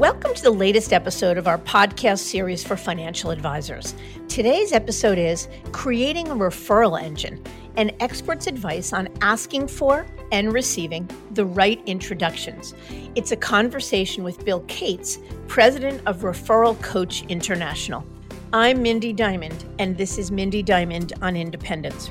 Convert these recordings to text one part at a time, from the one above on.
Welcome to the latest episode of our podcast series for financial advisors. Today's episode is Creating a Referral Engine and experts' advice on asking for and receiving the right introductions. It's a conversation with Bill Cates, president of Referral Coach International. I'm Mindy Diamond, and this is Mindy Diamond on Independence.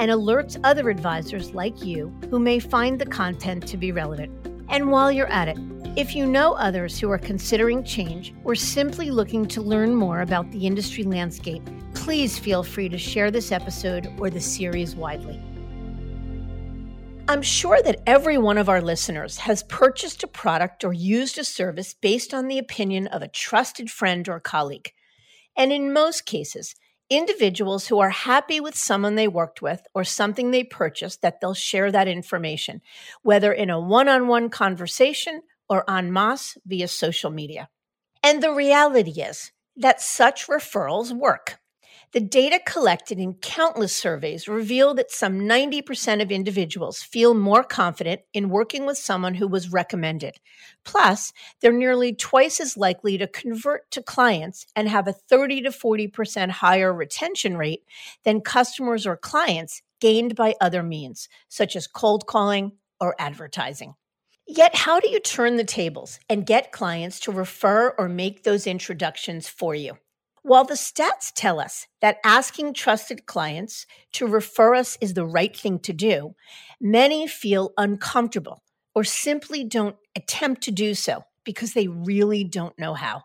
and alerts other advisors like you who may find the content to be relevant. And while you're at it, if you know others who are considering change or simply looking to learn more about the industry landscape, please feel free to share this episode or the series widely. I'm sure that every one of our listeners has purchased a product or used a service based on the opinion of a trusted friend or colleague. And in most cases, individuals who are happy with someone they worked with or something they purchased that they'll share that information, whether in a one on one conversation or en masse via social media. And the reality is that such referrals work. The data collected in countless surveys reveal that some 90% of individuals feel more confident in working with someone who was recommended. Plus, they're nearly twice as likely to convert to clients and have a 30 to 40% higher retention rate than customers or clients gained by other means, such as cold calling or advertising. Yet, how do you turn the tables and get clients to refer or make those introductions for you? While the stats tell us that asking trusted clients to refer us is the right thing to do, many feel uncomfortable or simply don't attempt to do so because they really don't know how.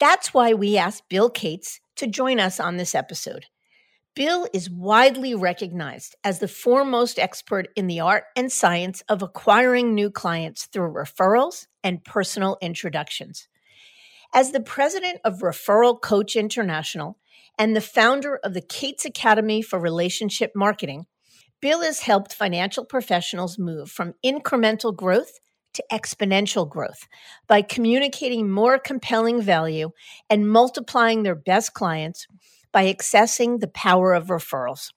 That's why we asked Bill Cates to join us on this episode. Bill is widely recognized as the foremost expert in the art and science of acquiring new clients through referrals and personal introductions. As the president of Referral Coach International and the founder of the Cates Academy for Relationship Marketing, Bill has helped financial professionals move from incremental growth to exponential growth by communicating more compelling value and multiplying their best clients by accessing the power of referrals.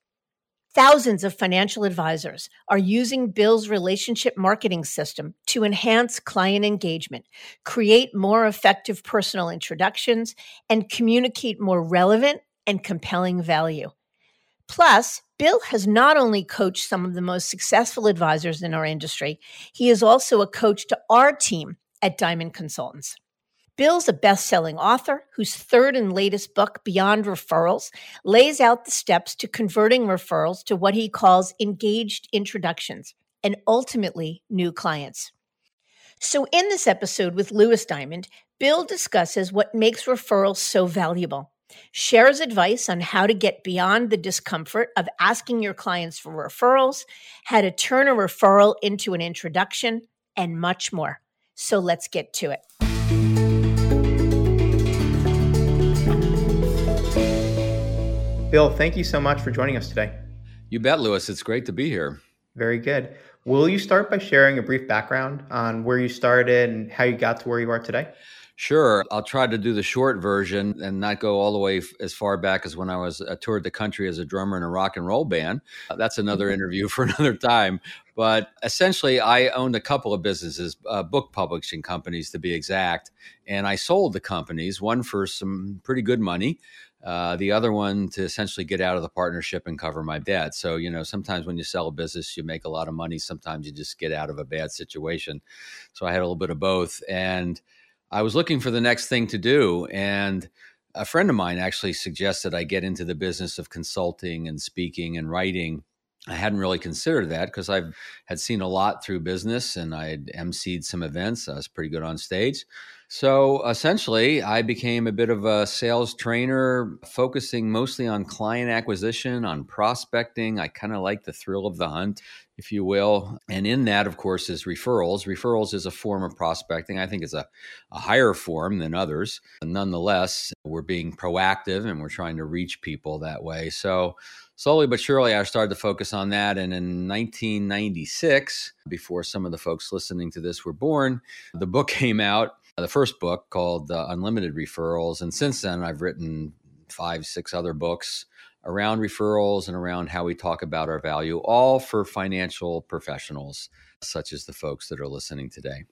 Thousands of financial advisors are using Bill's relationship marketing system to enhance client engagement, create more effective personal introductions, and communicate more relevant and compelling value. Plus, Bill has not only coached some of the most successful advisors in our industry, he is also a coach to our team at Diamond Consultants. Bill's a best selling author whose third and latest book, Beyond Referrals, lays out the steps to converting referrals to what he calls engaged introductions and ultimately new clients. So, in this episode with Lewis Diamond, Bill discusses what makes referrals so valuable, shares advice on how to get beyond the discomfort of asking your clients for referrals, how to turn a referral into an introduction, and much more. So, let's get to it. Bill, thank you so much for joining us today. You bet, Lewis. It's great to be here. Very good. Will you start by sharing a brief background on where you started and how you got to where you are today? Sure. I'll try to do the short version and not go all the way f- as far back as when I was uh, toured the country as a drummer in a rock and roll band. Uh, that's another interview for another time. But essentially, I owned a couple of businesses, uh, book publishing companies to be exact. And I sold the companies, one for some pretty good money, uh, the other one to essentially get out of the partnership and cover my debt. So, you know, sometimes when you sell a business, you make a lot of money. Sometimes you just get out of a bad situation. So I had a little bit of both. And I was looking for the next thing to do. And a friend of mine actually suggested I get into the business of consulting and speaking and writing. I hadn't really considered that because I had seen a lot through business and I had emceed some events. I was pretty good on stage. So essentially, I became a bit of a sales trainer, focusing mostly on client acquisition, on prospecting. I kind of like the thrill of the hunt, if you will. And in that, of course, is referrals. Referrals is a form of prospecting. I think it's a, a higher form than others. Nonetheless, we're being proactive and we're trying to reach people that way. So slowly but surely, I started to focus on that. And in 1996, before some of the folks listening to this were born, the book came out, the first book called uh, Unlimited Referrals. And since then, I've written five, six other books around referrals and around how we talk about our value, all for financial professionals, such as the folks that are listening today.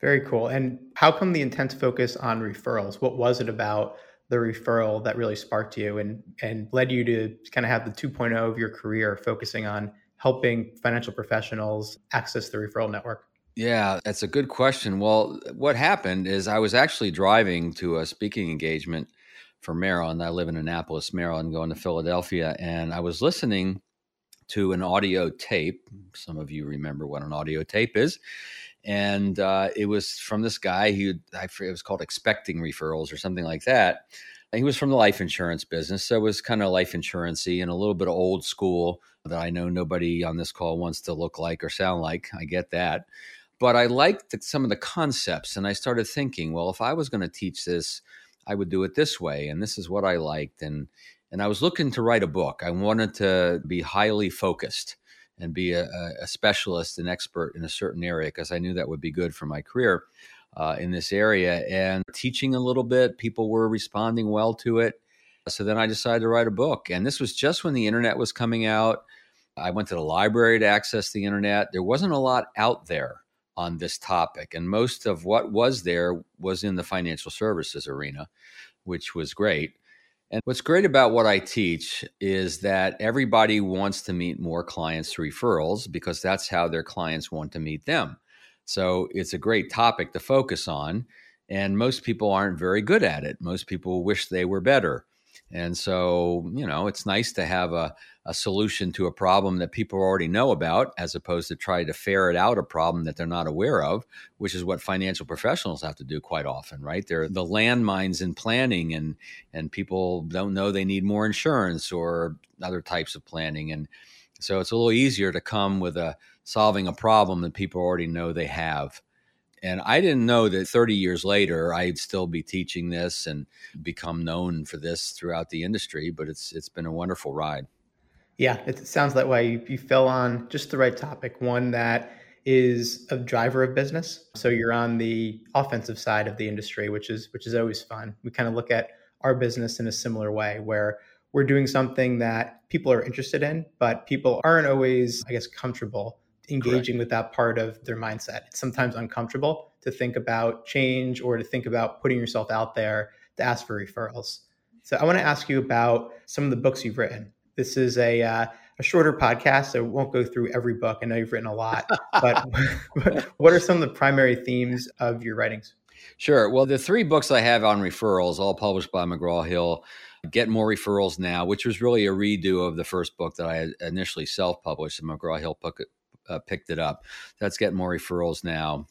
Very cool. And how come the intense focus on referrals? What was it about the referral that really sparked you and and led you to kind of have the 2.0 of your career focusing on helping financial professionals access the referral network? Yeah, that's a good question. Well, what happened is I was actually driving to a speaking engagement for Maryland. I live in Annapolis, Maryland, going to Philadelphia, and I was listening to an audio tape. Some of you remember what an audio tape is and uh, it was from this guy who I forget, it was called expecting referrals or something like that. And he was from the life insurance business, so it was kind of life insurancey and a little bit of old school that I know nobody on this call wants to look like or sound like. I get that, but I liked the, some of the concepts, and I started thinking, well, if I was going to teach this, I would do it this way, and this is what I liked, and and I was looking to write a book. I wanted to be highly focused and be a, a specialist and expert in a certain area because I knew that would be good for my career uh, in this area. And teaching a little bit, people were responding well to it. So then I decided to write a book. And this was just when the internet was coming out. I went to the library to access the internet. There wasn't a lot out there on this topic. And most of what was there was in the financial services arena, which was great. And what's great about what I teach is that everybody wants to meet more clients through referrals because that's how their clients want to meet them. So it's a great topic to focus on. And most people aren't very good at it. Most people wish they were better. And so, you know, it's nice to have a, a solution to a problem that people already know about as opposed to try to ferret out a problem that they're not aware of, which is what financial professionals have to do quite often, right? They're the landmines in planning and and people don't know they need more insurance or other types of planning. And so it's a little easier to come with a solving a problem that people already know they have. And I didn't know that 30 years later I'd still be teaching this and become known for this throughout the industry, but it's it's been a wonderful ride. Yeah, it sounds that way. You, you fell on just the right topic, one that is a driver of business. So you're on the offensive side of the industry, which is which is always fun. We kind of look at our business in a similar way where we're doing something that people are interested in, but people aren't always, I guess, comfortable engaging Correct. with that part of their mindset. It's sometimes uncomfortable to think about change or to think about putting yourself out there to ask for referrals. So I want to ask you about some of the books you've written. This is a uh, a shorter podcast, so it won't go through every book. I know you've written a lot, but, but what are some of the primary themes of your writings? Sure. Well, the three books I have on referrals, all published by McGraw Hill, Get More Referrals Now, which was really a redo of the first book that I had initially self published, and McGraw Hill uh, picked it up. That's getting More Referrals Now.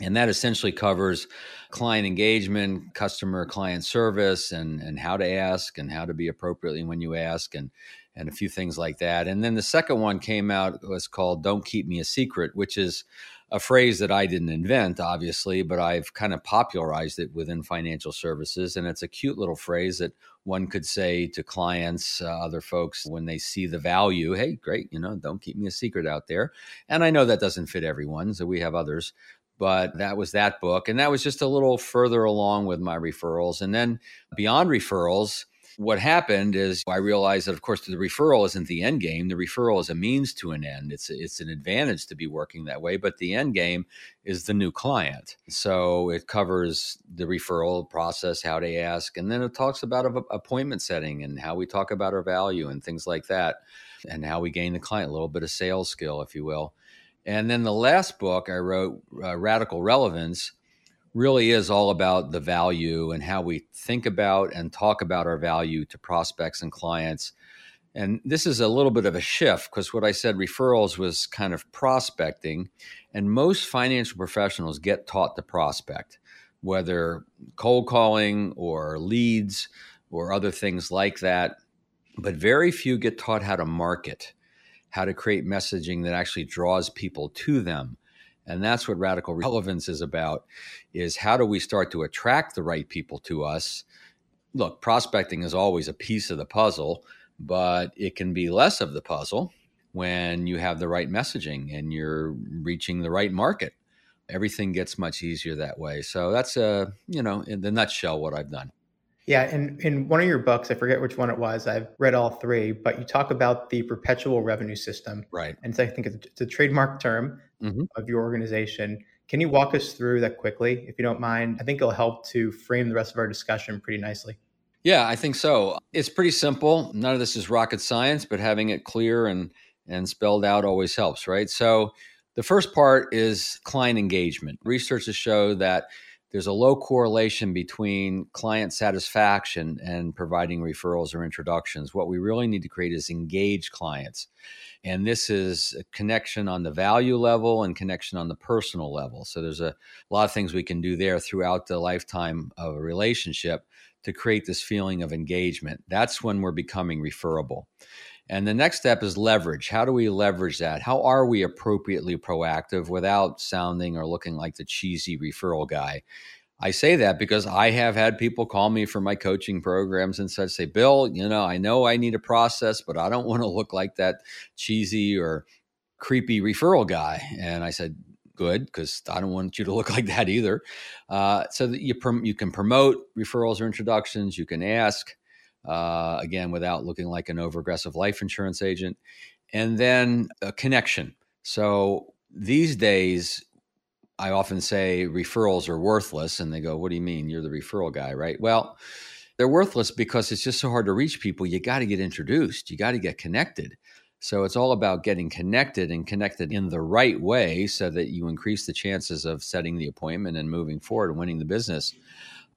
And that essentially covers client engagement, customer client service, and, and how to ask and how to be appropriately when you ask, and, and a few things like that. And then the second one came out, was called Don't Keep Me a Secret, which is a phrase that I didn't invent, obviously, but I've kind of popularized it within financial services. And it's a cute little phrase that one could say to clients, uh, other folks, when they see the value hey, great, you know, don't keep me a secret out there. And I know that doesn't fit everyone, so we have others. But that was that book. And that was just a little further along with my referrals. And then beyond referrals, what happened is I realized that, of course, the referral isn't the end game. The referral is a means to an end. It's it's an advantage to be working that way, but the end game is the new client. So it covers the referral process, how to ask, and then it talks about appointment setting and how we talk about our value and things like that, and how we gain the client, a little bit of sales skill, if you will. And then the last book I wrote, uh, Radical Relevance really is all about the value and how we think about and talk about our value to prospects and clients. And this is a little bit of a shift because what I said referrals was kind of prospecting. And most financial professionals get taught to prospect, whether cold calling or leads or other things like that. But very few get taught how to market, how to create messaging that actually draws people to them. And that's what radical relevance is about is how do we start to attract the right people to us? Look, prospecting is always a piece of the puzzle, but it can be less of the puzzle when you have the right messaging and you're reaching the right market. Everything gets much easier that way. So that's a, you know, in the nutshell what I've done. Yeah, and in one of your books, I forget which one it was. I've read all three, but you talk about the perpetual revenue system. Right. And so I think it's a trademark term mm-hmm. of your organization. Can you walk us through that quickly, if you don't mind? I think it'll help to frame the rest of our discussion pretty nicely. Yeah, I think so. It's pretty simple. None of this is rocket science, but having it clear and and spelled out always helps, right? So the first part is client engagement. Research has shown that there's a low correlation between client satisfaction and providing referrals or introductions. What we really need to create is engaged clients. And this is a connection on the value level and connection on the personal level. So there's a lot of things we can do there throughout the lifetime of a relationship to create this feeling of engagement. That's when we're becoming referable. And the next step is leverage. How do we leverage that? How are we appropriately proactive without sounding or looking like the cheesy referral guy? I say that because I have had people call me for my coaching programs and such say, Bill, you know, I know I need a process, but I don't want to look like that cheesy or creepy referral guy. And I said, good, because I don't want you to look like that either. Uh, so that you, prom- you can promote referrals or introductions, you can ask, uh, again, without looking like an over aggressive life insurance agent. And then a connection. So these days, I often say referrals are worthless. And they go, What do you mean? You're the referral guy, right? Well, they're worthless because it's just so hard to reach people. You got to get introduced, you got to get connected. So it's all about getting connected and connected in the right way so that you increase the chances of setting the appointment and moving forward and winning the business.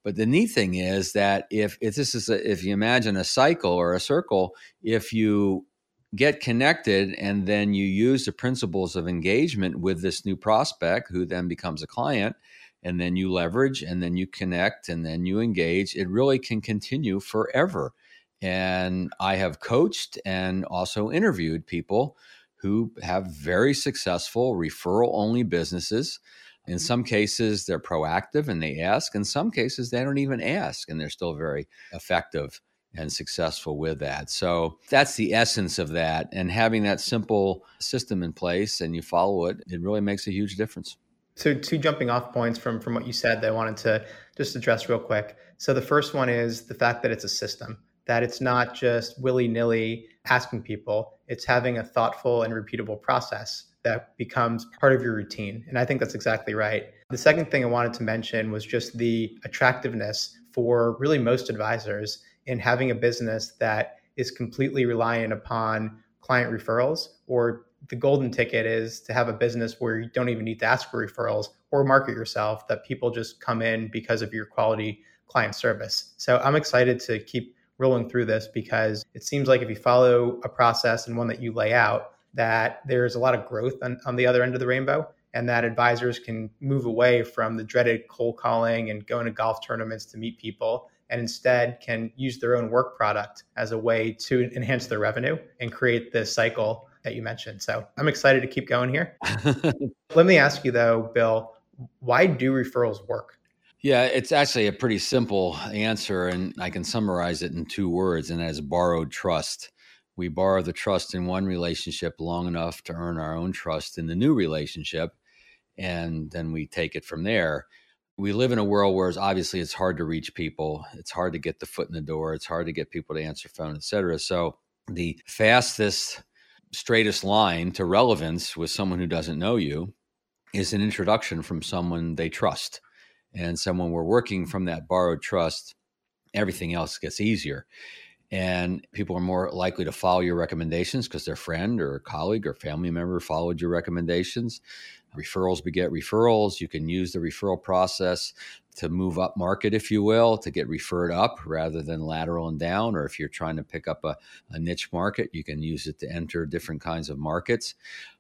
But the neat thing is that if, if this is a, if you imagine a cycle or a circle, if you get connected and then you use the principles of engagement with this new prospect who then becomes a client and then you leverage and then you connect and then you engage it really can continue forever. And i have coached and also interviewed people who have very successful referral only businesses in mm-hmm. some cases, they're proactive and they ask. In some cases, they don't even ask and they're still very effective and successful with that. So that's the essence of that. And having that simple system in place and you follow it, it really makes a huge difference. So two jumping off points from from what you said that I wanted to just address real quick. So the first one is the fact that it's a system, that it's not just willy-nilly asking people, it's having a thoughtful and repeatable process that becomes part of your routine. And I think that's exactly right. The second thing I wanted to mention was just the attractiveness for really most advisors in having a business that is completely reliant upon client referrals or the golden ticket is to have a business where you don't even need to ask for referrals or market yourself that people just come in because of your quality client service. So I'm excited to keep rolling through this because it seems like if you follow a process and one that you lay out, that there's a lot of growth on, on the other end of the rainbow and that advisors can move away from the dreaded cold calling and going to golf tournaments to meet people and instead can use their own work product as a way to enhance their revenue and create this cycle that you mentioned. So I'm excited to keep going here. Let me ask you though, Bill, why do referrals work? Yeah, it's actually a pretty simple answer, and I can summarize it in two words, and that is borrowed trust we borrow the trust in one relationship long enough to earn our own trust in the new relationship and then we take it from there. We live in a world where it's obviously it's hard to reach people. It's hard to get the foot in the door. It's hard to get people to answer phone etc so the fastest straightest line to relevance with someone who doesn't know you is an introduction from someone they trust. And someone we're working from that borrowed trust everything else gets easier and people are more likely to follow your recommendations because their friend or colleague or family member followed your recommendations referrals beget referrals you can use the referral process to move up market, if you will, to get referred up rather than lateral and down. Or if you're trying to pick up a, a niche market, you can use it to enter different kinds of markets.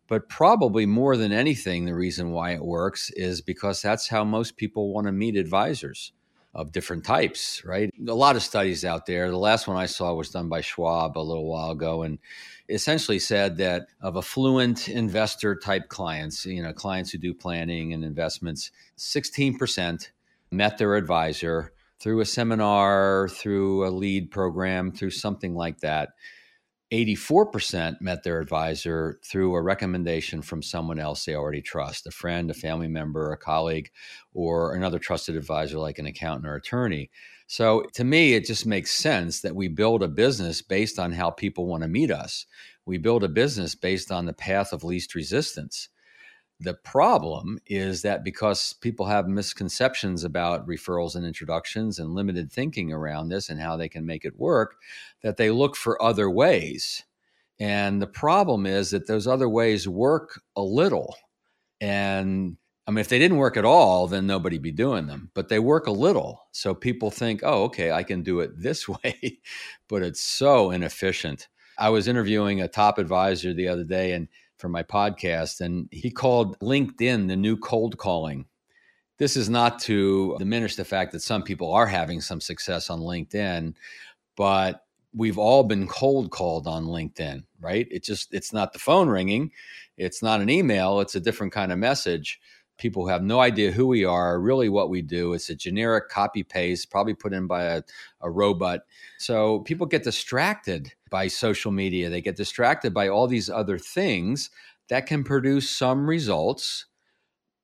But probably more than anything, the reason why it works is because that's how most people want to meet advisors of different types, right? A lot of studies out there. The last one I saw was done by Schwab a little while ago and essentially said that of affluent investor type clients, you know, clients who do planning and investments, 16% met their advisor through a seminar, through a lead program, through something like that. 84% met their advisor through a recommendation from someone else they already trust a friend, a family member, a colleague, or another trusted advisor like an accountant or attorney. So to me, it just makes sense that we build a business based on how people want to meet us. We build a business based on the path of least resistance. The problem is that because people have misconceptions about referrals and introductions and limited thinking around this and how they can make it work, that they look for other ways. And the problem is that those other ways work a little. And I mean, if they didn't work at all, then nobody'd be doing them, but they work a little. So people think, oh, okay, I can do it this way, but it's so inefficient. I was interviewing a top advisor the other day, and for my podcast, and he called LinkedIn the new cold calling. This is not to diminish the fact that some people are having some success on LinkedIn, but we've all been cold called on LinkedIn, right? It just it's not the phone ringing, it's not an email, it's a different kind of message. People who have no idea who we are, really what we do. It's a generic copy paste, probably put in by a, a robot. So people get distracted by social media. They get distracted by all these other things that can produce some results,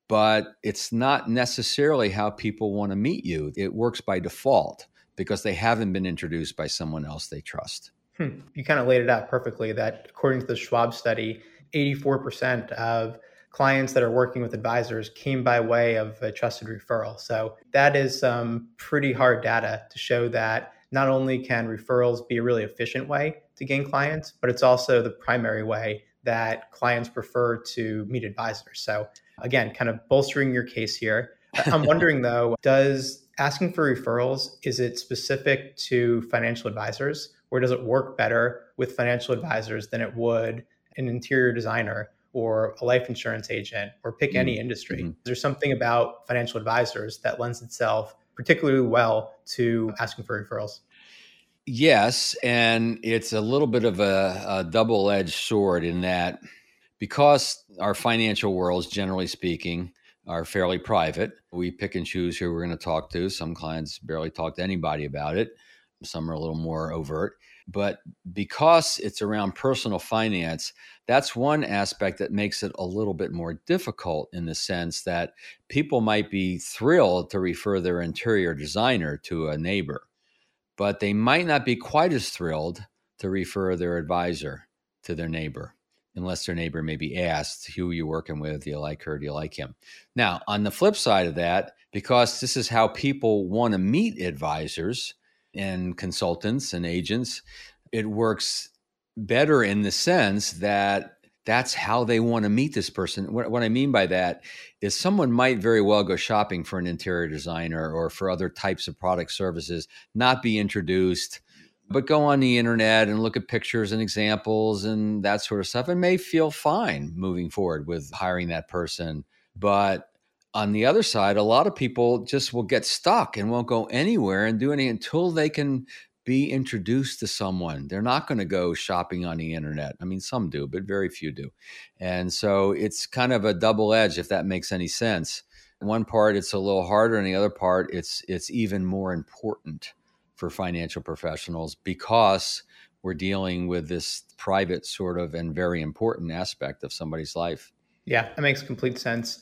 but it's not necessarily how people want to meet you. It works by default because they haven't been introduced by someone else they trust. Hmm. You kind of laid it out perfectly that according to the Schwab study, 84% of clients that are working with advisors came by way of a trusted referral. So that is some pretty hard data to show that not only can referrals be a really efficient way to gain clients, but it's also the primary way that clients prefer to meet advisors. So, again, kind of bolstering your case here. I'm wondering though, does asking for referrals is it specific to financial advisors or does it work better with financial advisors than it would an interior designer or a life insurance agent or pick mm-hmm. any industry? Mm-hmm. There's something about financial advisors that lends itself particularly well to asking for referrals. Yes, and it's a little bit of a, a double edged sword in that because our financial worlds, generally speaking, are fairly private, we pick and choose who we're going to talk to. Some clients barely talk to anybody about it, some are a little more overt. But because it's around personal finance, that's one aspect that makes it a little bit more difficult in the sense that people might be thrilled to refer their interior designer to a neighbor but they might not be quite as thrilled to refer their advisor to their neighbor unless their neighbor maybe asked who you're working with? Do you like her? Do you like him? Now on the flip side of that because this is how people want to meet advisors and consultants and agents it works better in the sense that that's how they want to meet this person. What, what, I mean by that is someone might very well go shopping for an interior designer or for other types of product services, not be introduced, but go on the internet and look at pictures and examples and that sort of stuff and may feel fine moving forward with hiring that person. But on the other side, a lot of people just will get stuck and won't go anywhere and do anything until they can be introduced to someone. They're not going to go shopping on the internet. I mean, some do, but very few do. And so it's kind of a double edge, if that makes any sense. One part it's a little harder, and the other part it's it's even more important for financial professionals because we're dealing with this private sort of and very important aspect of somebody's life. Yeah, that makes complete sense.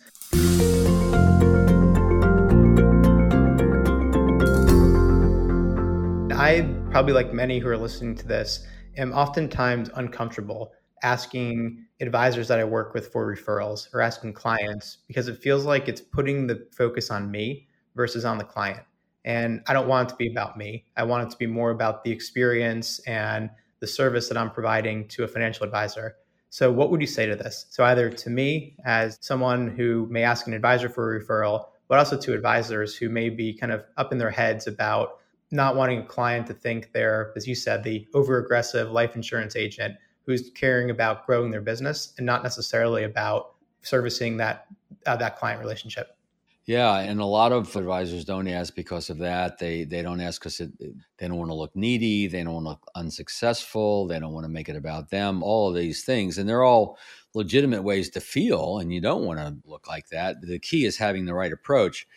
I, probably like many who are listening to this, am oftentimes uncomfortable asking advisors that I work with for referrals or asking clients because it feels like it's putting the focus on me versus on the client. And I don't want it to be about me. I want it to be more about the experience and the service that I'm providing to a financial advisor. So, what would you say to this? So, either to me, as someone who may ask an advisor for a referral, but also to advisors who may be kind of up in their heads about not wanting a client to think they're, as you said, the over aggressive life insurance agent who's caring about growing their business and not necessarily about servicing that uh, that client relationship. Yeah, and a lot of advisors don't ask because of that. They they don't ask because they don't want to look needy. They don't want to look unsuccessful. They don't want to make it about them. All of these things, and they're all legitimate ways to feel. And you don't want to look like that. The key is having the right approach.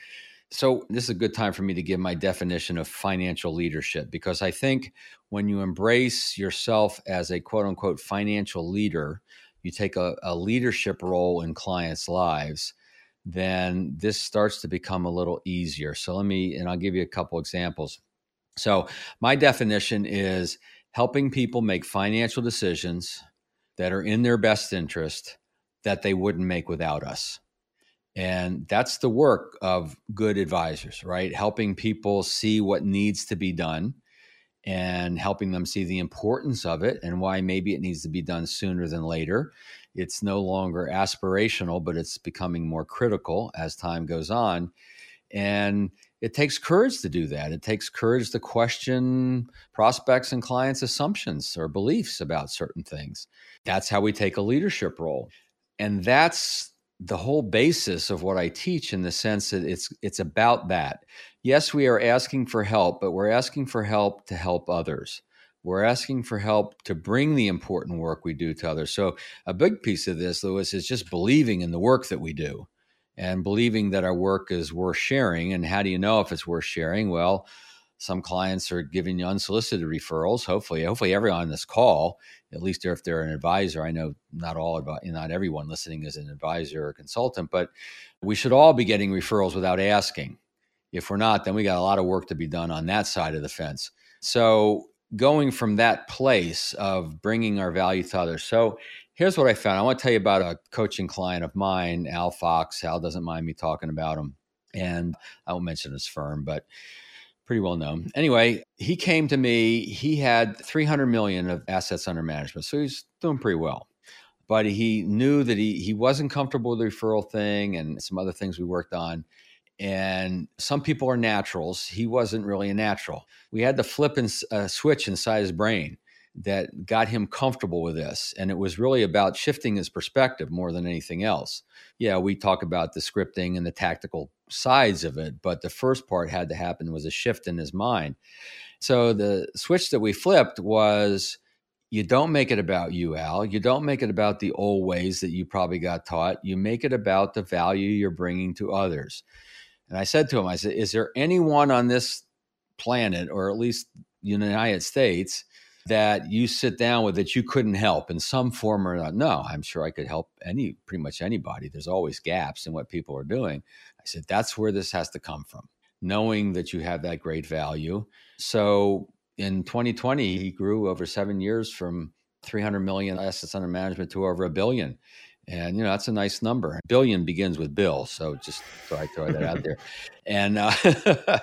So this is a good time for me to give my definition of financial leadership because I think when you embrace yourself as a quote unquote financial leader, you take a, a leadership role in clients' lives then this starts to become a little easier. So let me, and I'll give you a couple examples. So, my definition is helping people make financial decisions that are in their best interest that they wouldn't make without us. And that's the work of good advisors, right? Helping people see what needs to be done and helping them see the importance of it and why maybe it needs to be done sooner than later it's no longer aspirational, but it's becoming more critical as time goes on. And it takes courage to do that. It takes courage to question prospects and clients' assumptions or beliefs about certain things. That's how we take a leadership role. And that's the whole basis of what I teach in the sense that it's it's about that. Yes, we are asking for help, but we're asking for help to help others. We're asking for help to bring the important work we do to others. So, a big piece of this, Lewis, is just believing in the work that we do and believing that our work is worth sharing. And how do you know if it's worth sharing? Well, some clients are giving you unsolicited referrals. Hopefully, hopefully everyone on this call, at least if they're an advisor, I know not all about not everyone listening is an advisor or consultant, but we should all be getting referrals without asking. If we're not, then we got a lot of work to be done on that side of the fence. So going from that place of bringing our value to others. So here's what I found. I want to tell you about a coaching client of mine, Al Fox. Al doesn't mind me talking about him. And I won't mention his firm, but pretty well known. Anyway, he came to me. He had 300 million of assets under management. So he's doing pretty well. But he knew that he, he wasn't comfortable with the referral thing and some other things we worked on. And some people are naturals. He wasn't really a natural. We had to flip and uh, switch inside his brain that got him comfortable with this. And it was really about shifting his perspective more than anything else. Yeah, we talk about the scripting and the tactical sides of it, but the first part had to happen was a shift in his mind. So the switch that we flipped was you don't make it about you, Al. You don't make it about the old ways that you probably got taught. You make it about the value you're bringing to others. And I said to him, I said, Is there anyone on this planet, or at least the United States, that you sit down with that you couldn't help in some form or another? No, I'm sure I could help any pretty much anybody. There's always gaps in what people are doing. I said, That's where this has to come from, knowing that you have that great value. So in 2020, he grew over seven years from 300 million assets under management to over a billion. And you know that's a nice number. Billion begins with Bill, so just so I throw that out there. And uh,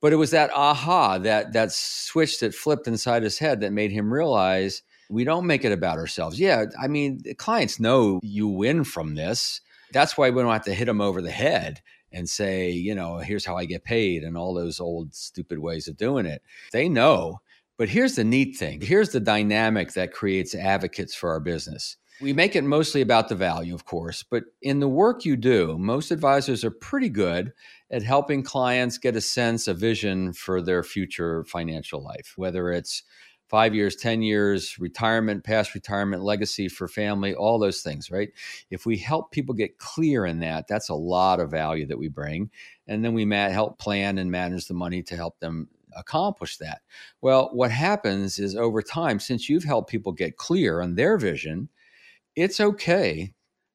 but it was that aha, that that switch that flipped inside his head that made him realize we don't make it about ourselves. Yeah, I mean, clients know you win from this. That's why we don't have to hit them over the head and say, you know, here's how I get paid and all those old stupid ways of doing it. They know. But here's the neat thing. Here's the dynamic that creates advocates for our business we make it mostly about the value, of course, but in the work you do, most advisors are pretty good at helping clients get a sense, a vision for their future financial life, whether it's five years, 10 years, retirement, past retirement, legacy for family, all those things, right? If we help people get clear in that, that's a lot of value that we bring. And then we help plan and manage the money to help them accomplish that. Well, what happens is over time, since you've helped people get clear on their vision, it's okay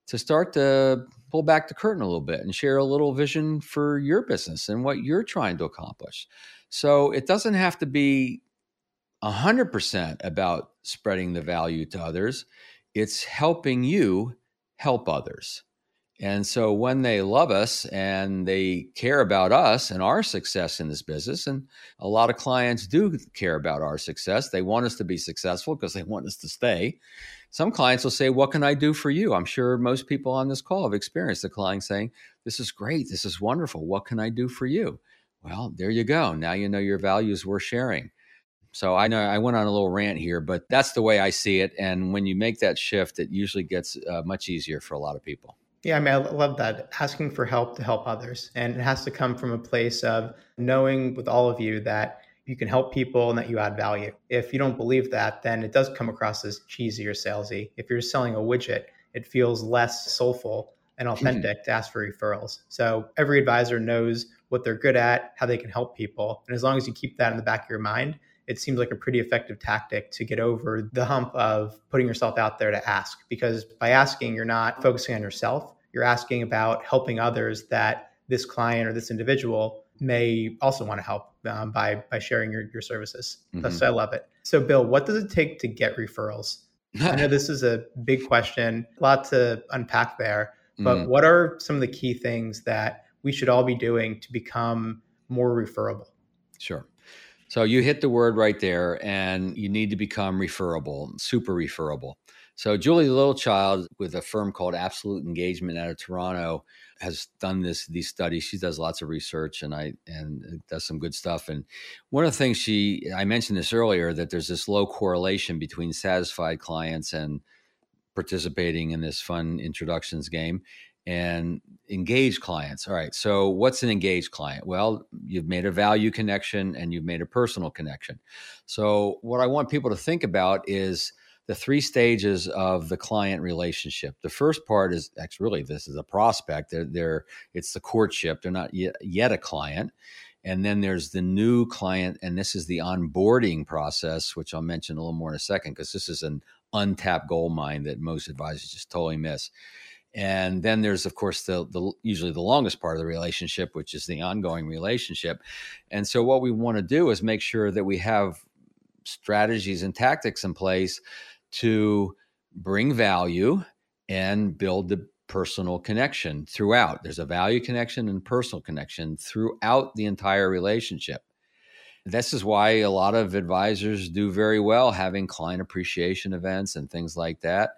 to start to pull back the curtain a little bit and share a little vision for your business and what you're trying to accomplish. So it doesn't have to be 100% about spreading the value to others, it's helping you help others. And so when they love us and they care about us and our success in this business, and a lot of clients do care about our success, they want us to be successful because they want us to stay. Some clients will say, What can I do for you? I'm sure most people on this call have experienced the client saying, This is great. This is wonderful. What can I do for you? Well, there you go. Now you know your values worth sharing. So I know I went on a little rant here, but that's the way I see it. And when you make that shift, it usually gets uh, much easier for a lot of people. Yeah, I mean, I love that. Asking for help to help others. And it has to come from a place of knowing with all of you that you can help people and that you add value. If you don't believe that, then it does come across as cheesy or salesy. If you're selling a widget, it feels less soulful and hmm. authentic mm-hmm. to ask for referrals. So every advisor knows what they're good at, how they can help people. And as long as you keep that in the back of your mind, it seems like a pretty effective tactic to get over the hump of putting yourself out there to ask. Because by asking, you're not focusing on yourself, you're asking about helping others that this client or this individual may also want to help um, by by sharing your, your services. Mm-hmm. So I love it. So Bill, what does it take to get referrals? I know this is a big question, a lot to unpack there, but mm-hmm. what are some of the key things that we should all be doing to become more referable? Sure. So you hit the word right there, and you need to become referable, super referable. So Julie Littlechild, with a firm called Absolute Engagement out of Toronto, has done this these studies. She does lots of research and I and does some good stuff. And one of the things she I mentioned this earlier that there's this low correlation between satisfied clients and participating in this fun introductions game and engage clients. All right. So, what's an engaged client? Well, you've made a value connection and you've made a personal connection. So, what I want people to think about is the three stages of the client relationship. The first part is actually really this is a prospect. They're, they're it's the courtship. They're not yet, yet a client. And then there's the new client, and this is the onboarding process, which I'll mention a little more in a second, because this is an untapped gold mine that most advisors just totally miss. And then there's, of course, the, the usually the longest part of the relationship, which is the ongoing relationship. And so, what we want to do is make sure that we have strategies and tactics in place to bring value and build the personal connection throughout. There's a value connection and personal connection throughout the entire relationship. This is why a lot of advisors do very well having client appreciation events and things like that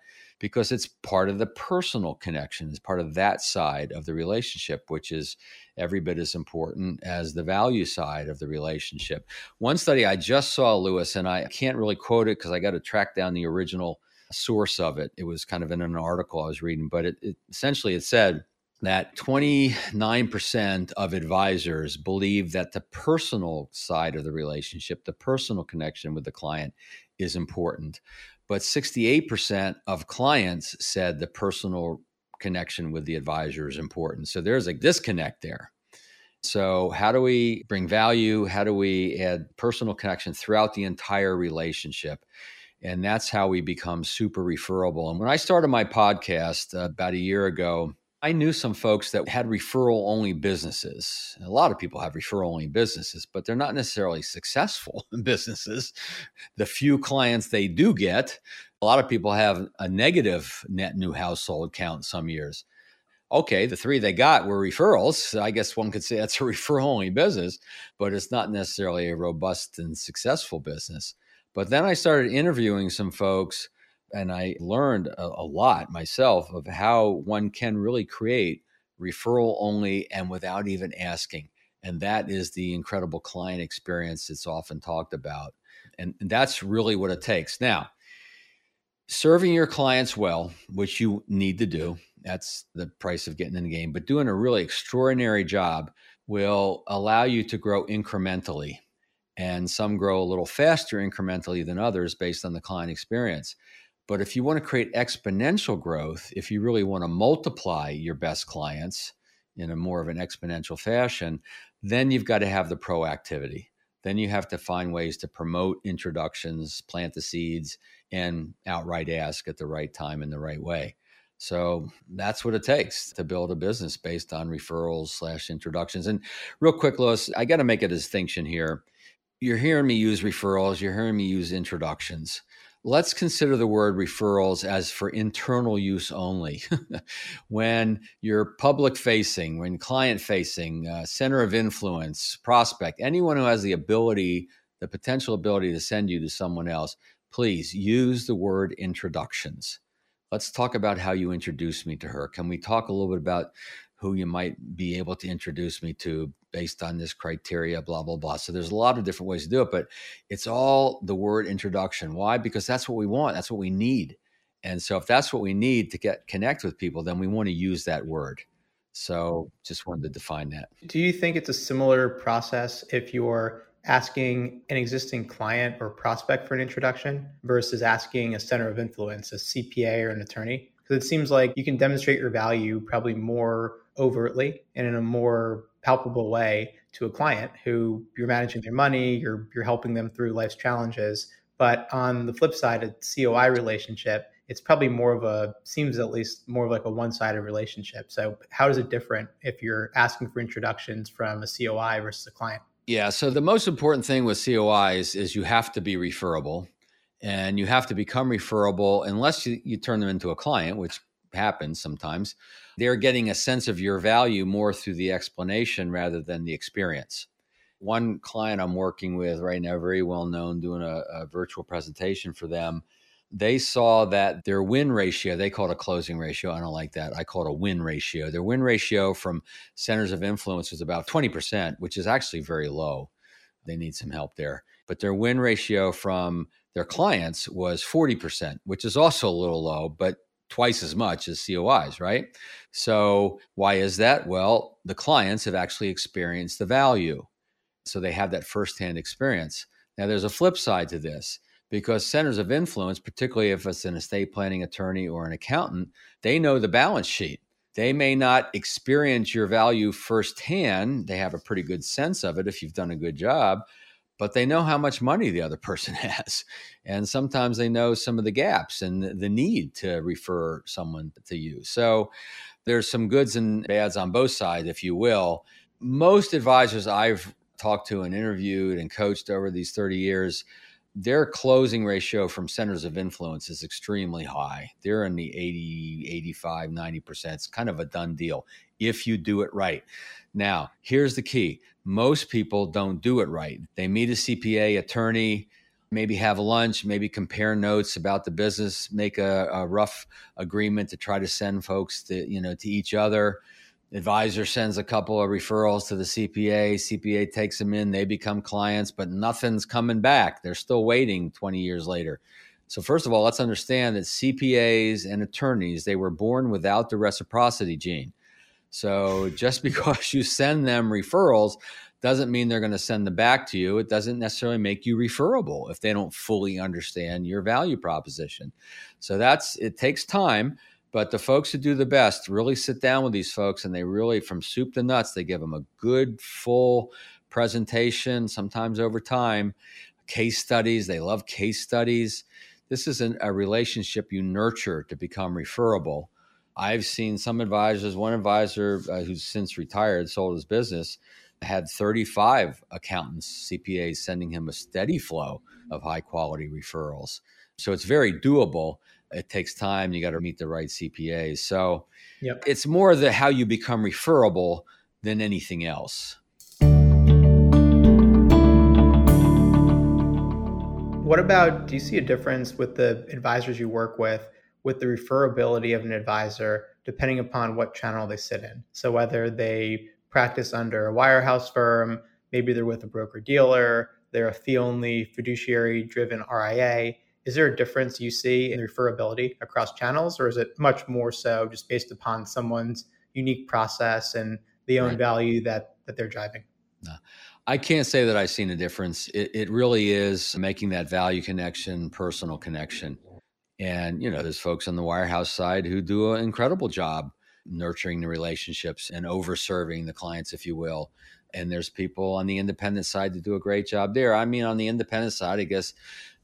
because it's part of the personal connection, it's part of that side of the relationship, which is every bit as important as the value side of the relationship. One study I just saw, Lewis, and I can't really quote it because I got to track down the original source of it. It was kind of in an article I was reading, but it, it essentially it said that 29% of advisors believe that the personal side of the relationship, the personal connection with the client is important but 68% of clients said the personal connection with the advisor is important. So there's a disconnect there. So, how do we bring value? How do we add personal connection throughout the entire relationship? And that's how we become super referable. And when I started my podcast uh, about a year ago, I knew some folks that had referral only businesses. A lot of people have referral only businesses, but they're not necessarily successful businesses. The few clients they do get, a lot of people have a negative net new household count some years. Okay, the three they got were referrals. I guess one could say that's a referral only business, but it's not necessarily a robust and successful business. But then I started interviewing some folks and I learned a, a, lot myself of how one can really create referral only and without even asking. And that is the incredible client experience that's often talked about. And that's really what it takes. Now, serving your clients well, which you need to do, that's the price of getting in the game, but doing a really extraordinary job will allow you to grow incrementally. And some grow a little faster incrementally than others based on the client experience. But if you want to create exponential growth, if you really want to multiply your best clients in a more of an exponential fashion, then you've got to have the proactivity. Then you have to find ways to promote introductions, plant the seeds, and outright ask at the right time in the right way. So that's what it takes to build a business based on referrals slash introductions. And real quick, Lewis, I got to make a distinction here. You're hearing me use referrals, you're hearing me use introductions let's consider the word referrals as for internal use only. when you're public facing, when client facing, uh, center of influence, prospect, anyone who has the ability, the potential ability to send you to someone else, please use the word introductions. Let's talk about how you introduce me to her. Can we talk a little bit about who you might be able to introduce me to based on this criteria, blah, blah, blah. So there's a lot of different ways to do it, but it's all the word introduction. Why? Because that's what we want, that's what we need. And so if that's what we need to get connect with people, then we want to use that word. So just wanted to define that. Do you think it's a similar process if you're asking an existing client or prospect for an introduction versus asking a center of influence, a CPA or an attorney? Because it seems like you can demonstrate your value probably more overtly and in a more palpable way to a client who you're managing their money, you're you're helping them through life's challenges. But on the flip side, a COI relationship, it's probably more of a seems at least more like a one-sided relationship. So how is it different if you're asking for introductions from a COI versus a client? Yeah. So the most important thing with COIs is you have to be referable and you have to become referable unless you, you turn them into a client, which happens sometimes they're getting a sense of your value more through the explanation rather than the experience. One client I'm working with right now, very well known, doing a, a virtual presentation for them. They saw that their win ratio, they call it a closing ratio. I don't like that. I call it a win ratio. Their win ratio from centers of influence was about 20%, which is actually very low. They need some help there. But their win ratio from their clients was 40%, which is also a little low, but twice as much as COIs, right? So, why is that? Well, the clients have actually experienced the value. So, they have that firsthand experience. Now, there's a flip side to this because centers of influence, particularly if it's an estate planning attorney or an accountant, they know the balance sheet. They may not experience your value firsthand. They have a pretty good sense of it if you've done a good job, but they know how much money the other person has. And sometimes they know some of the gaps and the need to refer someone to you. So there's some goods and bads on both sides, if you will. Most advisors I've talked to and interviewed and coached over these 30 years, their closing ratio from centers of influence is extremely high. They're in the 80, 85, 90%. It's kind of a done deal if you do it right. Now, here's the key most people don't do it right. They meet a CPA attorney, maybe have lunch, maybe compare notes about the business, make a, a, rough agreement to try to send folks to, you know, to each other. Advisor sends a couple of referrals to the CPA. CPA takes them in, they become clients, but nothing's coming back. They're still waiting 20 years later. So first of all, let's understand that CPAs and attorneys, they were born without the reciprocity gene. So just because you send them referrals doesn't mean they're going to send them back to you. It doesn't necessarily make you referable if they don't fully understand your value proposition. So that's it takes time, but the folks who do the best really sit down with these folks and they really from soup to nuts they give them a good full presentation sometimes over time case studies they love case studies this is an, a relationship you nurture to become referable I've seen some advisors, one advisor uh, who's since retired, sold his business, had 35 accountants, CPAs sending him a steady flow of high quality referrals. So it's very doable. It takes time. You got to meet the right CPAs. So yep. it's more the how you become referable than anything else. What about do you see a difference with the advisors you work with with the referability of an advisor depending upon what channel they sit in. So whether they practice under a wirehouse firm, maybe they're with a broker dealer, they're a fee only fiduciary driven RIA. Is there a difference you see in referability across channels, or is it much more so just based upon someone's unique process and the own right. value that that they're driving? No. I can't say that I've seen a difference. It, it really is making that value connection, personal connection. And, you know, there's folks on the wirehouse side who do an incredible job nurturing the relationships and over serving the clients, if you will. And there's people on the independent side that do a great job there. I mean, on the independent side, I guess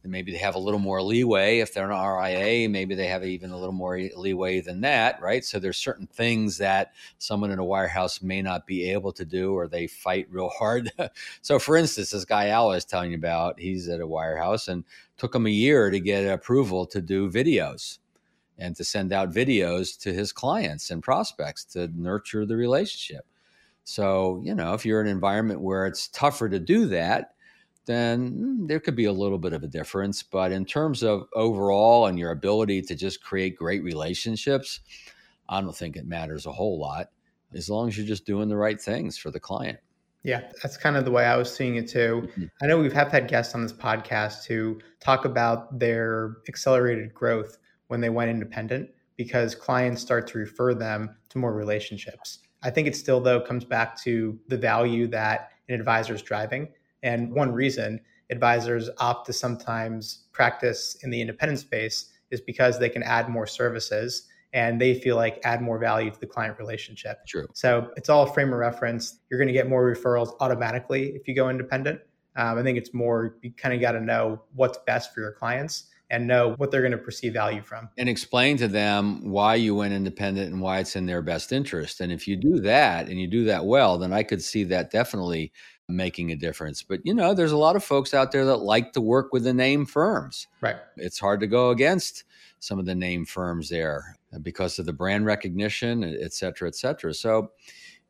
maybe they have a little more leeway if they're an RIA. Maybe they have even a little more leeway than that, right? So there's certain things that someone in a wirehouse may not be able to do, or they fight real hard. so, for instance, this guy Al was telling you about, he's at a wirehouse and took him a year to get approval to do videos and to send out videos to his clients and prospects to nurture the relationship. So, you know, if you're in an environment where it's tougher to do that, then mm, there could be a little bit of a difference. But in terms of overall and your ability to just create great relationships, I don't think it matters a whole lot as long as you're just doing the right things for the client. Yeah, that's kind of the way I was seeing it too. Mm-hmm. I know we've have had guests on this podcast who talk about their accelerated growth when they went independent because clients start to refer them to more relationships. I think it still though comes back to the value that an advisor is driving and one reason advisors opt to sometimes practice in the independent space is because they can add more services and they feel like add more value to the client relationship. True. So it's all a frame of reference. You're going to get more referrals automatically if you go independent. Um, I think it's more you kind of got to know what's best for your clients and know what they're going to perceive value from. And explain to them why you went independent and why it's in their best interest. And if you do that and you do that well, then I could see that definitely making a difference. But you know, there's a lot of folks out there that like to work with the name firms. Right. It's hard to go against some of the name firms there uh, because of the brand recognition, et cetera, et cetera. So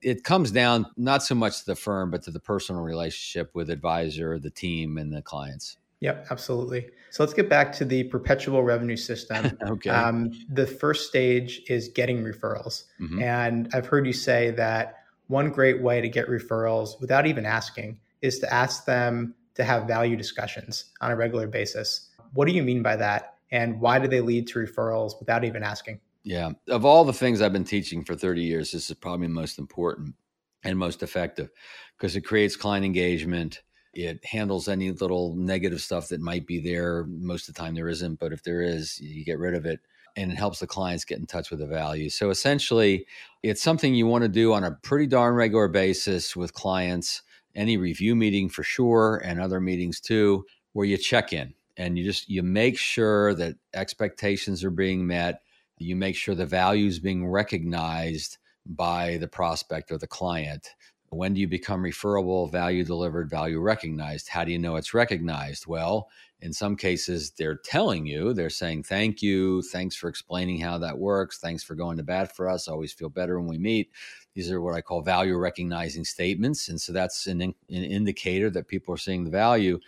it comes down not so much to the firm, but to the personal relationship with advisor, the team, and the clients. Yep, absolutely. So let's get back to the perpetual revenue system. okay. Um, the first stage is getting referrals. Mm-hmm. And I've heard you say that one great way to get referrals without even asking is to ask them to have value discussions on a regular basis. What do you mean by that? And why do they lead to referrals without even asking? Yeah. Of all the things I've been teaching for 30 years, this is probably the most important and most effective because it creates client engagement. It handles any little negative stuff that might be there. Most of the time, there isn't, but if there is, you get rid of it and it helps the clients get in touch with the value. So essentially, it's something you want to do on a pretty darn regular basis with clients, any review meeting for sure, and other meetings too, where you check in and you just you make sure that expectations are being met. You make sure the value is being recognized by the prospect or the client. When do you become referable, value delivered, value recognized? How do you know it's recognized? Well, in some cases, they're telling you, they're saying, Thank you. Thanks for explaining how that works. Thanks for going to bat for us. always feel better when we meet. These are what I call value recognizing statements. And so that's an, an indicator that people are seeing the value.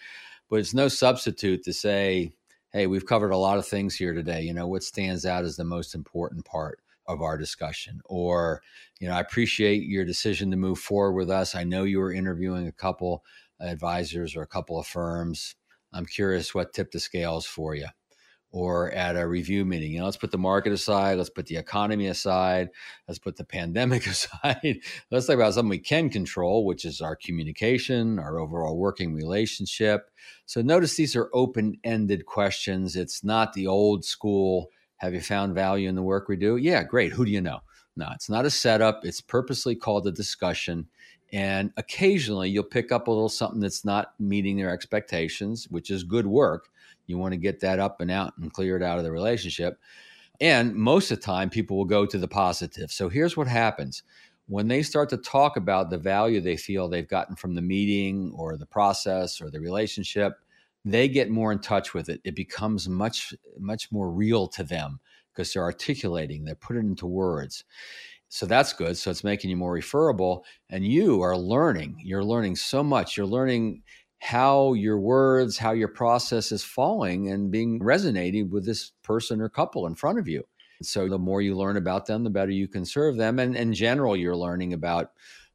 But it's no substitute to say, Hey, we've covered a lot of things here today. You know, what stands out as the most important part of our discussion or you know i appreciate your decision to move forward with us i know you were interviewing a couple advisors or a couple of firms I'm curious what tipped the scales for you. Or at a review meeting, you know, let's put the market aside, let's put the economy aside, let's put the pandemic aside. let's talk about something we can control, which is our communication, our overall working relationship. So notice these are open ended questions. It's not the old school, have you found value in the work we do? Yeah, great. Who do you know? No, it's not a setup. It's purposely called a discussion. And occasionally you'll pick up a little something that's not meeting their expectations, which is good work. You want to get that up and out and clear it out of the relationship. And most of the time, people will go to the positive. So here's what happens when they start to talk about the value they feel they've gotten from the meeting or the process or the relationship, they get more in touch with it. It becomes much, much more real to them because they're articulating, they're putting it into words. So that's good. So it's making you more referable. And you are learning. You're learning so much. You're learning how your words, how your process is falling and being resonating with this person or couple in front of you. So the more you learn about them, the better you can serve them. And in general, you're learning about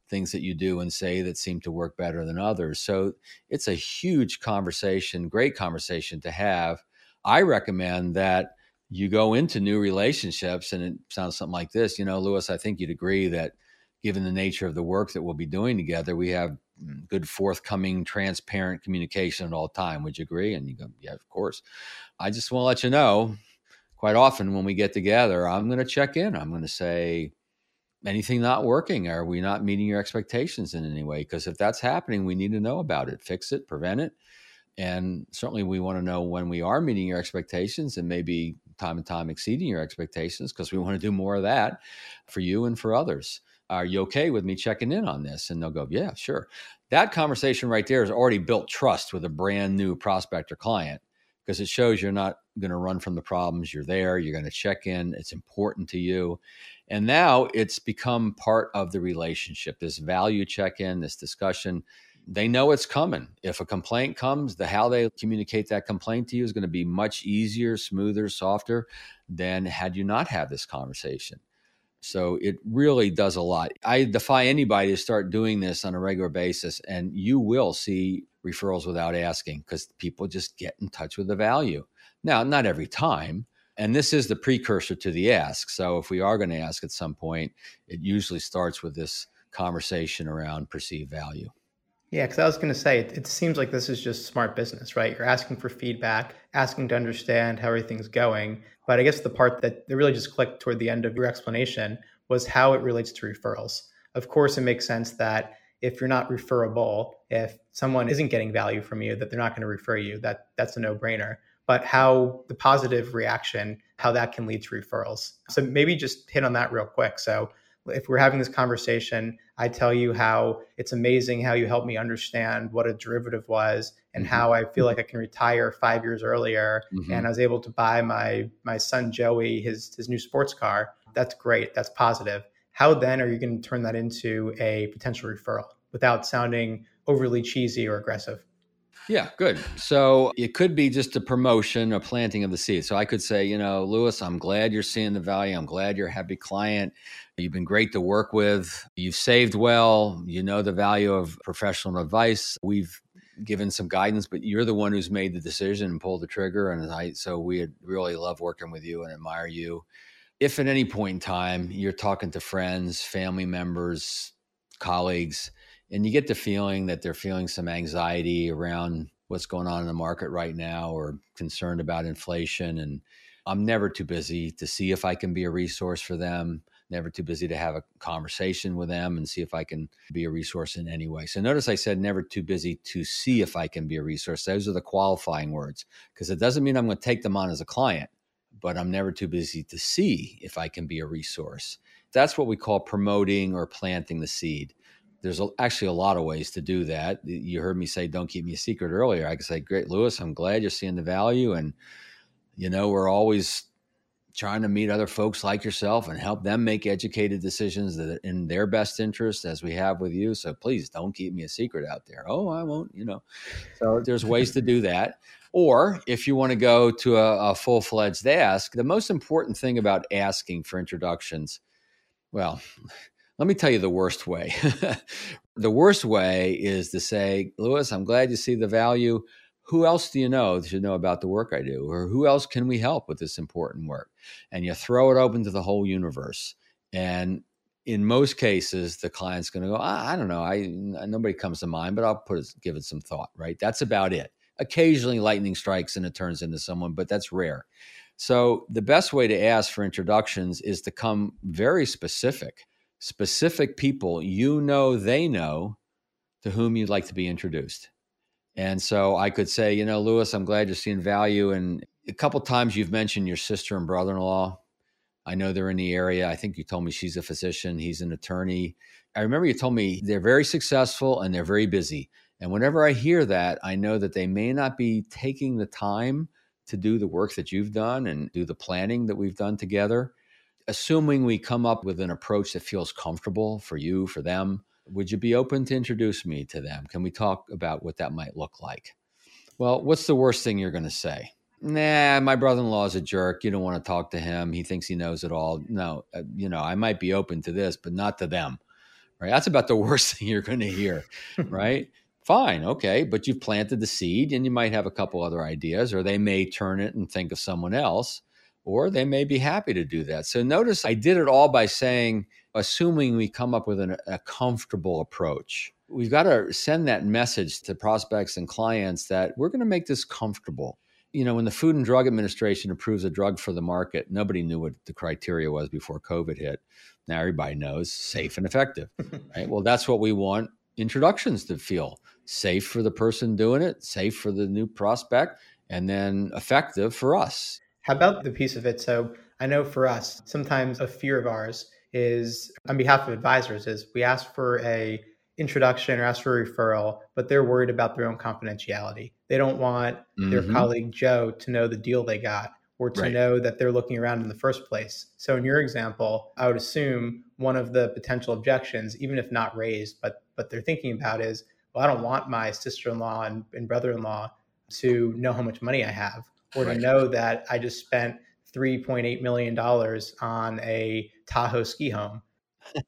things that you do and say that seem to work better than others. So it's a huge conversation, great conversation to have. I recommend that you go into new relationships and it sounds something like this you know lewis i think you'd agree that given the nature of the work that we'll be doing together we have mm, good forthcoming transparent communication at all time would you agree and you go yeah of course i just want to let you know quite often when we get together i'm going to check in i'm going to say anything not working are we not meeting your expectations in any way because if that's happening we need to know about it fix it prevent it And certainly we want to know when we are meeting your expectations and maybe time and time exceeding your expectations because we want to do more of that for you and for others. Are you okay with me checking in on this? And they'll go, Yeah, sure. That conversation right there has already built trust with a brand new prospect or client because it shows you're not going to run from the problems. You're there, you're going to check in, it's important to you. And now it's become part of the relationship, this value check in, this discussion they know it's coming. If a complaint comes, the how they communicate that complaint to you is going to be much easier, smoother, softer than had you not had this conversation. So it really does a lot. I defy anybody to start doing this on a regular basis, and you will see referrals without asking because people just get in touch with the value. Now, not every time. And this is the precursor to the ask. So if we are going to ask at some point, it usually starts with this conversation around perceived value. Yeah, because I was going to say, it, it, seems like this is just smart business, right? You're asking for feedback, asking to understand how everything's going. But I guess the part that, really just clicked toward the end of your explanation was how it relates to referrals. Of course, it makes sense that if you're not referable, if someone isn't getting value from you, that they're not going to refer you. That that's a no-brainer. But how the positive reaction, how that can lead to referrals. So maybe just hit on that real quick. So if we're having this conversation, I tell you how it's amazing how you helped me understand what a derivative was and mm-hmm. how I feel like I can retire five years earlier. Mm-hmm. And I was able to buy my my son Joey his his new sports car. That's great. That's positive. How then are you going to turn that into a potential referral without sounding overly cheesy or aggressive? Yeah, good. So it could be just a promotion, a planting of the seed. So I could say, you know, Lewis, I'm glad you're seeing the value. I'm glad you're a happy client. You've been great to work with. You've saved well. You know the value of professional advice. We've given some guidance, but you're the one who's made the decision and pulled the trigger. And I, so we really love working with you and admire you. If at any point in time you're talking to friends, family members, colleagues, and you get the feeling that they're feeling some anxiety around what's going on in the market right now or concerned about inflation. And i'm never too busy to see if i can be a resource for them never too busy to have a conversation with them and see if i can be a resource in any way. So notice i said never too busy to see if i can be a resource. Those are the qualifying words because it doesn't mean i'm going to take them on as a client but i'm never too busy to see if i can be a resource. That's what we call promoting or planting the seed there's actually a lot of ways to do that. You heard me say, don't keep me a secret earlier. I could say, great, Lewis, I'm glad you're seeing the value. And, you know, we're always trying to meet other folks like yourself and help them make educated decisions that are in their best interest as we have with you. So please don't keep me a secret out there. Oh, I won't, you know. So there's ways to do that. Or if you want to go to a, a full fledged ask, the most important thing about asking for introductions, well, let me tell you the worst way. the worst way is to say, Lewis, I'm glad you see the value. Who else do you know that should know about the work I do? Or who else can we help with this important work? And you throw it open to the whole universe. And in most cases, the client's going to go, I, I, don't know, I nobody comes to mind, but I'll put it, give it some thought. Right? That's about it. Occasionally, lightning strikes and it turns into someone, but that's rare. So the best way to ask for introductions is to come very specific specific people you know they know to whom you'd like to be introduced. And so I could say, you know, Lewis, I'm glad you're seeing value. And a couple times you've mentioned your sister and brother in law. I know they're in the area. I think you told me she's a physician, he's an attorney. I remember you told me they're very successful and they're very busy. And whenever I hear that, I know that they may not be taking the time to do the work that you've done and do the planning that we've done together assuming we come up with an approach that feels comfortable for you, for them, would you be open to introduce me to them? Can we talk about what that might look like? Well, what's the worst thing you're going to say? Nah, my brother in law is a jerk. You don't want to talk to him. He thinks he knows it all. No, uh, you know, I might be open to this, but not to them. Right? That's about the worst thing you're going to hear. right? Fine. Okay. But you've planted the seed and you might have a couple other ideas, or they may turn it and think of someone else or they may be happy to do that. So notice I did it all by saying, assuming we come up with an, a comfortable approach. We've got to send that message to prospects and clients that we're going to make this comfortable. You know, when the Food and Drug Administration approves a drug for the market, nobody knew what the criteria was before COVID hit. Now everybody knows safe and effective, right? Well, that's what we want introductions to feel safe for the person doing it, safe for the new prospect, and then effective for us. How about the piece of it? So I know for us, sometimes a fear of ours is on behalf of advisors is we ask for a introduction or ask for a referral, but they're worried about their own confidentiality. They don't want mm-hmm. their colleague Joe to know the deal they got or to right. know that they're looking around in the first place. So in your example, I would assume one of the potential objections, even if not raised, but but they're thinking about is, well, I don't want my sister-in-law and, and brother-in-law to know how much money I have or right. to know that I just spent $3.8 million on a Tahoe ski home.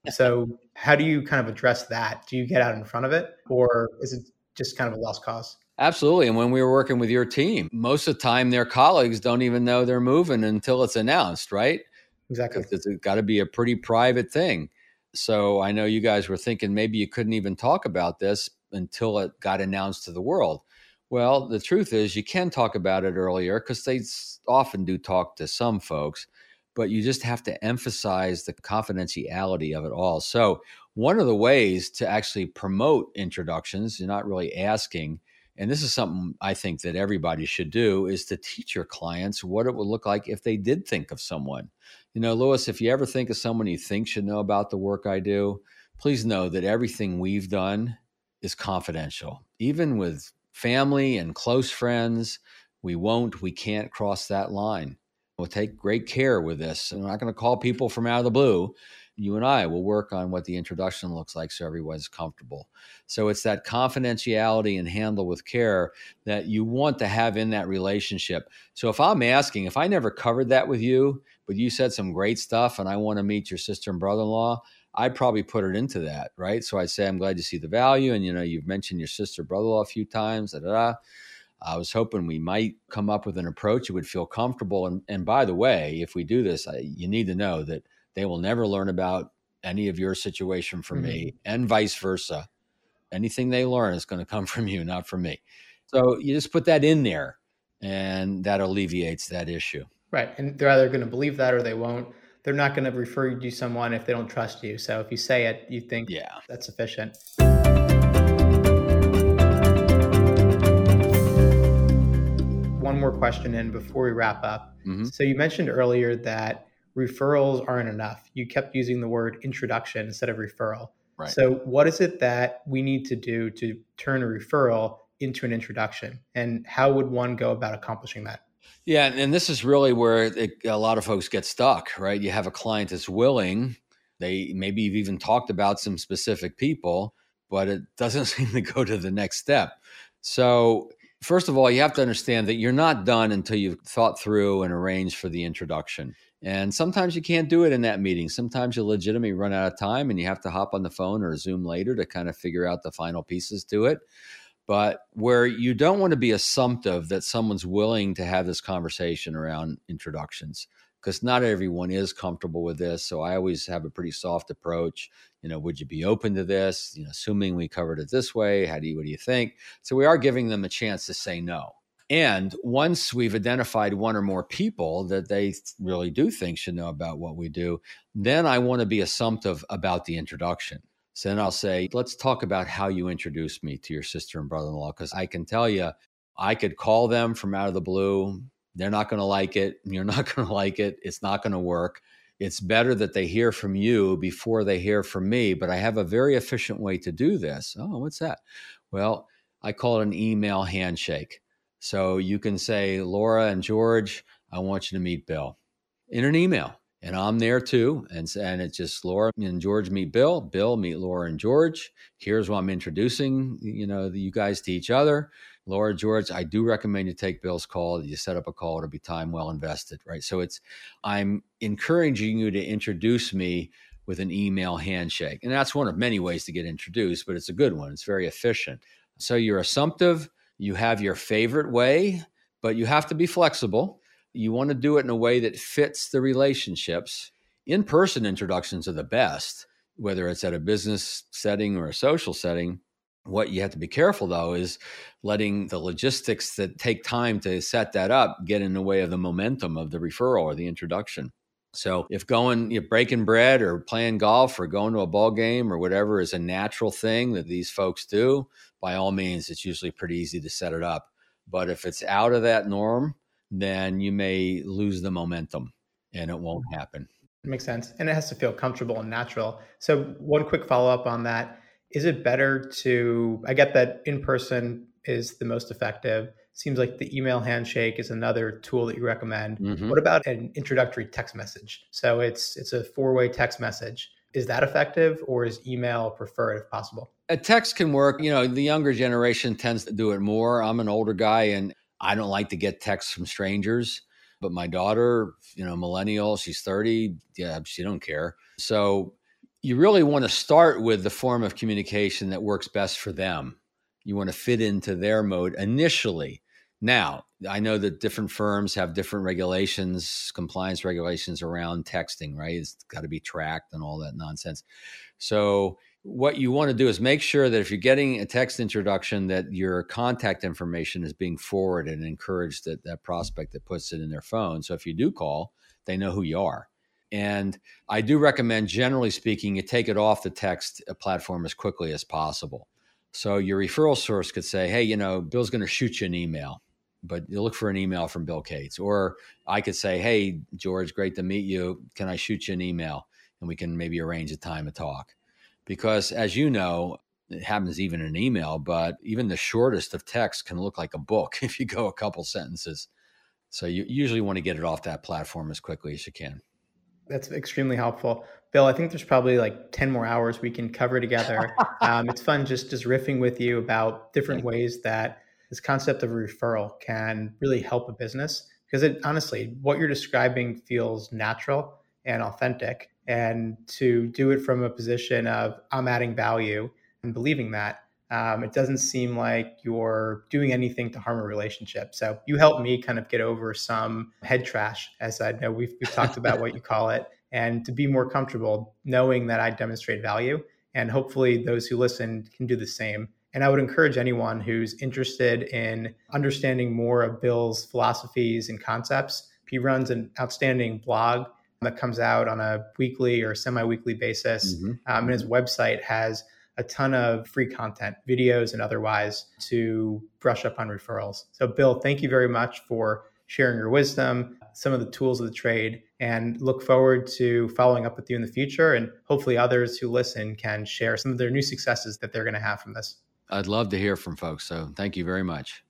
so how do you kind of address that? Do you get out in front of it or is it just kind of a lost cause? Absolutely. And when we were working with your team, most of the time their colleagues don't even know they're moving until it's announced, right? Exactly. It's got to be a pretty private thing. So I know you guys were thinking maybe you couldn't even talk about this until it got announced to the world. Well, the truth is you can talk about it earlier because they often do talk to some folks, but you just have to emphasize the confidentiality of it all. So, one of the ways to actually promote introductions, you're not really asking, and this is something I think that everybody should do, is to teach your clients what it would look like if they did think of someone. You know, Lewis, if you ever think of someone you think should know about the work I do, please know that everything we've done is confidential. Even with family and close friends, we won't, we can't cross that line. We'll take great care with this. I'm not going to call people from out of the blue you and I will work on what the introduction looks like so everyone's comfortable. So it's that confidentiality and handle with care that you want to have in that relationship. So if I'm asking, if I never covered that with you, but you said some great stuff and I want to meet your sister and brother in law, I'd probably put it into that, right? So I'd say, I'm glad you see the value. And, you know, you've mentioned your sister, brother in law a few times, da, da, da. I was hoping we might come up with an approach you would feel comfortable. And, and by the way, if we do this, I, you need to know that they will never learn about any of your situation from mm-hmm. me, and vice versa. Anything they learn is going to come from you, not from me. So you just put that in there, and that alleviates that issue. Right. And they're either going to believe that or they won't. They're not going to refer you to someone if they don't trust you. So if you say it, you think yeah. that's sufficient. One more question in before we wrap up. Mm-hmm. So you mentioned earlier that referrals aren't enough. You kept using the word introduction instead of referral. Right. So, what is it that we need to do to turn a referral into an introduction? And how would one go about accomplishing that? Yeah, and this is really where it, a lot of folks get stuck, right? You have a client that's willing, they maybe you've even talked about some specific people, but it doesn't seem to go to the next step. So, first of all, you have to understand that you're not done until you've thought through and arranged for the introduction. And sometimes you can't do it in that meeting. Sometimes you legitimately run out of time and you have to hop on the phone or Zoom later to kind of figure out the final pieces to it. But where you don't want to be assumptive that someone's willing to have this conversation around introductions, because not everyone is comfortable with this. So I always have a pretty soft approach. You know, would you be open to this? You know, assuming we covered it this way, how do you what do you think? So we are giving them a chance to say no. And once we've identified one or more people that they really do think should know about what we do, then I want to be assumptive about the introduction. So then I'll say, let's talk about how you introduced me to your sister and brother in law. Because I can tell you, I could call them from out of the blue. They're not going to like it. You're not going to like it. It's not going to work. It's better that they hear from you before they hear from me. But I have a very efficient way to do this. Oh, what's that? Well, I call it an email handshake. So you can say, Laura and George, I want you to meet Bill in an email. And I'm there too. And, and it's just Laura and George meet Bill, Bill meet Laura and George. Here's what I'm introducing, you know, you guys to each other. Laura, George, I do recommend you take Bill's call. You set up a call, it'll be time well invested, right? So it's, I'm encouraging you to introduce me with an email handshake. And that's one of many ways to get introduced, but it's a good one. It's very efficient. So you're assumptive you have your favorite way, but you have to be flexible. You want to do it in a way that fits the relationships. In person introductions are the best, whether it's at a business setting or a social setting. What you have to be careful though is letting the logistics that take time to set that up get in the way of the momentum of the referral or the introduction. So if going, you know, breaking bread or playing golf or going to a ball game or whatever is a natural thing that these folks do, by all means, it's usually pretty easy to set it up. But if it's out of that norm, then you may lose the momentum and it won't happen. Makes sense. And it has to feel comfortable and natural. So, one quick follow up on that is it better to, I get that in person is the most effective. Seems like the email handshake is another tool that you recommend. Mm-hmm. What about an introductory text message? So it's it's a four-way text message. Is that effective or is email preferred if possible? A text can work. You know, the younger generation tends to do it more. I'm an older guy and I don't like to get texts from strangers. But my daughter, you know, millennial, she's 30. Yeah, she don't care. So you really want to start with the form of communication that works best for them. You want to fit into their mode initially. Now, I know that different firms have different regulations, compliance regulations around texting, right? It's got to be tracked and all that nonsense. So what you want to do is make sure that if you're getting a text introduction that your contact information is being forwarded and encourage that that prospect that puts it in their phone. So if you do call they know who you are. And i do recommend generally speaking you take it off the text uh, platform as quickly as possible. So your referral source could say hey you know bill's going to shoot you an email but you look for an email from bill cates or i could say hey george great to meet you. Can i shoot you an email? And we can maybe arrange a time to talk because as you know, it happens even in email, but even the shortest of text can look like a book if you go a couple sentences. So you usually want to get it off that platform as quickly as you can. That's extremely helpful. Bill, I think there's probably like 10 more hours we can cover together. um, it's fun just, just riffing with you about different ways that this concept of referral can really help a business. Because it honestly, what you're describing feels natural and authentic and to do it from a position of I'm adding value and believing that. Um, it doesn't seem like you're doing anything to harm a relationship. So you helped me kind of get over some head trash, as I know we've, we've talked about what you call it, and to be more comfortable knowing that I demonstrate value. And hopefully those who listen can do the same. And I would encourage anyone who's interested in understanding more of Bill's philosophies and concepts. He runs an outstanding blog that comes out on a weekly or semi-weekly basis. Mm-hmm. Um, and his website has a ton of free content, videos and otherwise, to brush up on referrals. So, Bill, thank you very much for sharing your wisdom, some of the tools of the trade, and look forward to following up with you in the future. And hopefully, others who listen can share some of their new successes that they're going to have from this. I'd love to hear from folks. So, thank you very much.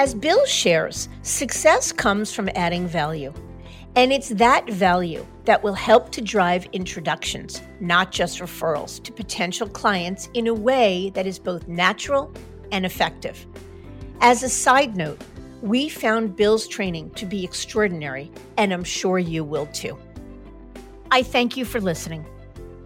As Bill shares, success comes from adding value. And it's that value that will help to drive introductions, not just referrals, to potential clients in a way that is both natural and effective. As a side note, we found Bill's training to be extraordinary, and I'm sure you will too. I thank you for listening.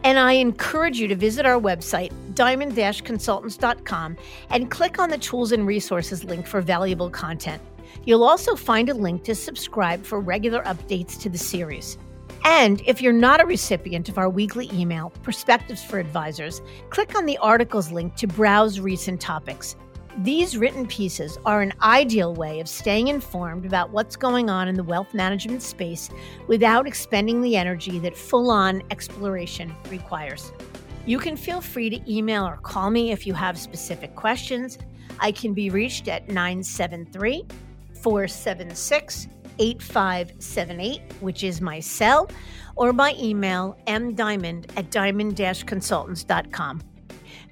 And I encourage you to visit our website, diamond consultants.com, and click on the tools and resources link for valuable content. You'll also find a link to subscribe for regular updates to the series. And if you're not a recipient of our weekly email, Perspectives for Advisors, click on the articles link to browse recent topics. These written pieces are an ideal way of staying informed about what's going on in the wealth management space without expending the energy that full on exploration requires. You can feel free to email or call me if you have specific questions. I can be reached at 973 476 8578, which is my cell, or by email mdiamond at diamond consultants.com.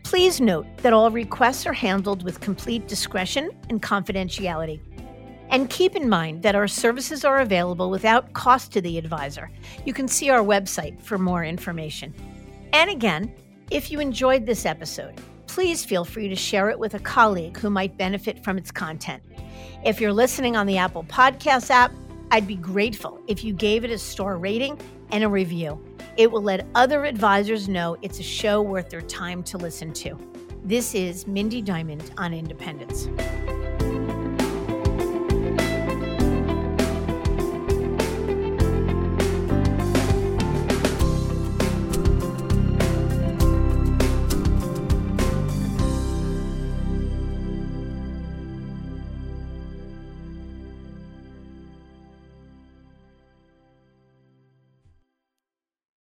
Please note that all requests are handled with complete discretion and confidentiality. And keep in mind that our services are available without cost to the advisor. You can see our website for more information. And again, if you enjoyed this episode, please feel free to share it with a colleague who might benefit from its content. If you're listening on the Apple Podcast app, I'd be grateful if you gave it a star rating and a review. It will let other advisors know it's a show worth their time to listen to. This is Mindy Diamond on Independence.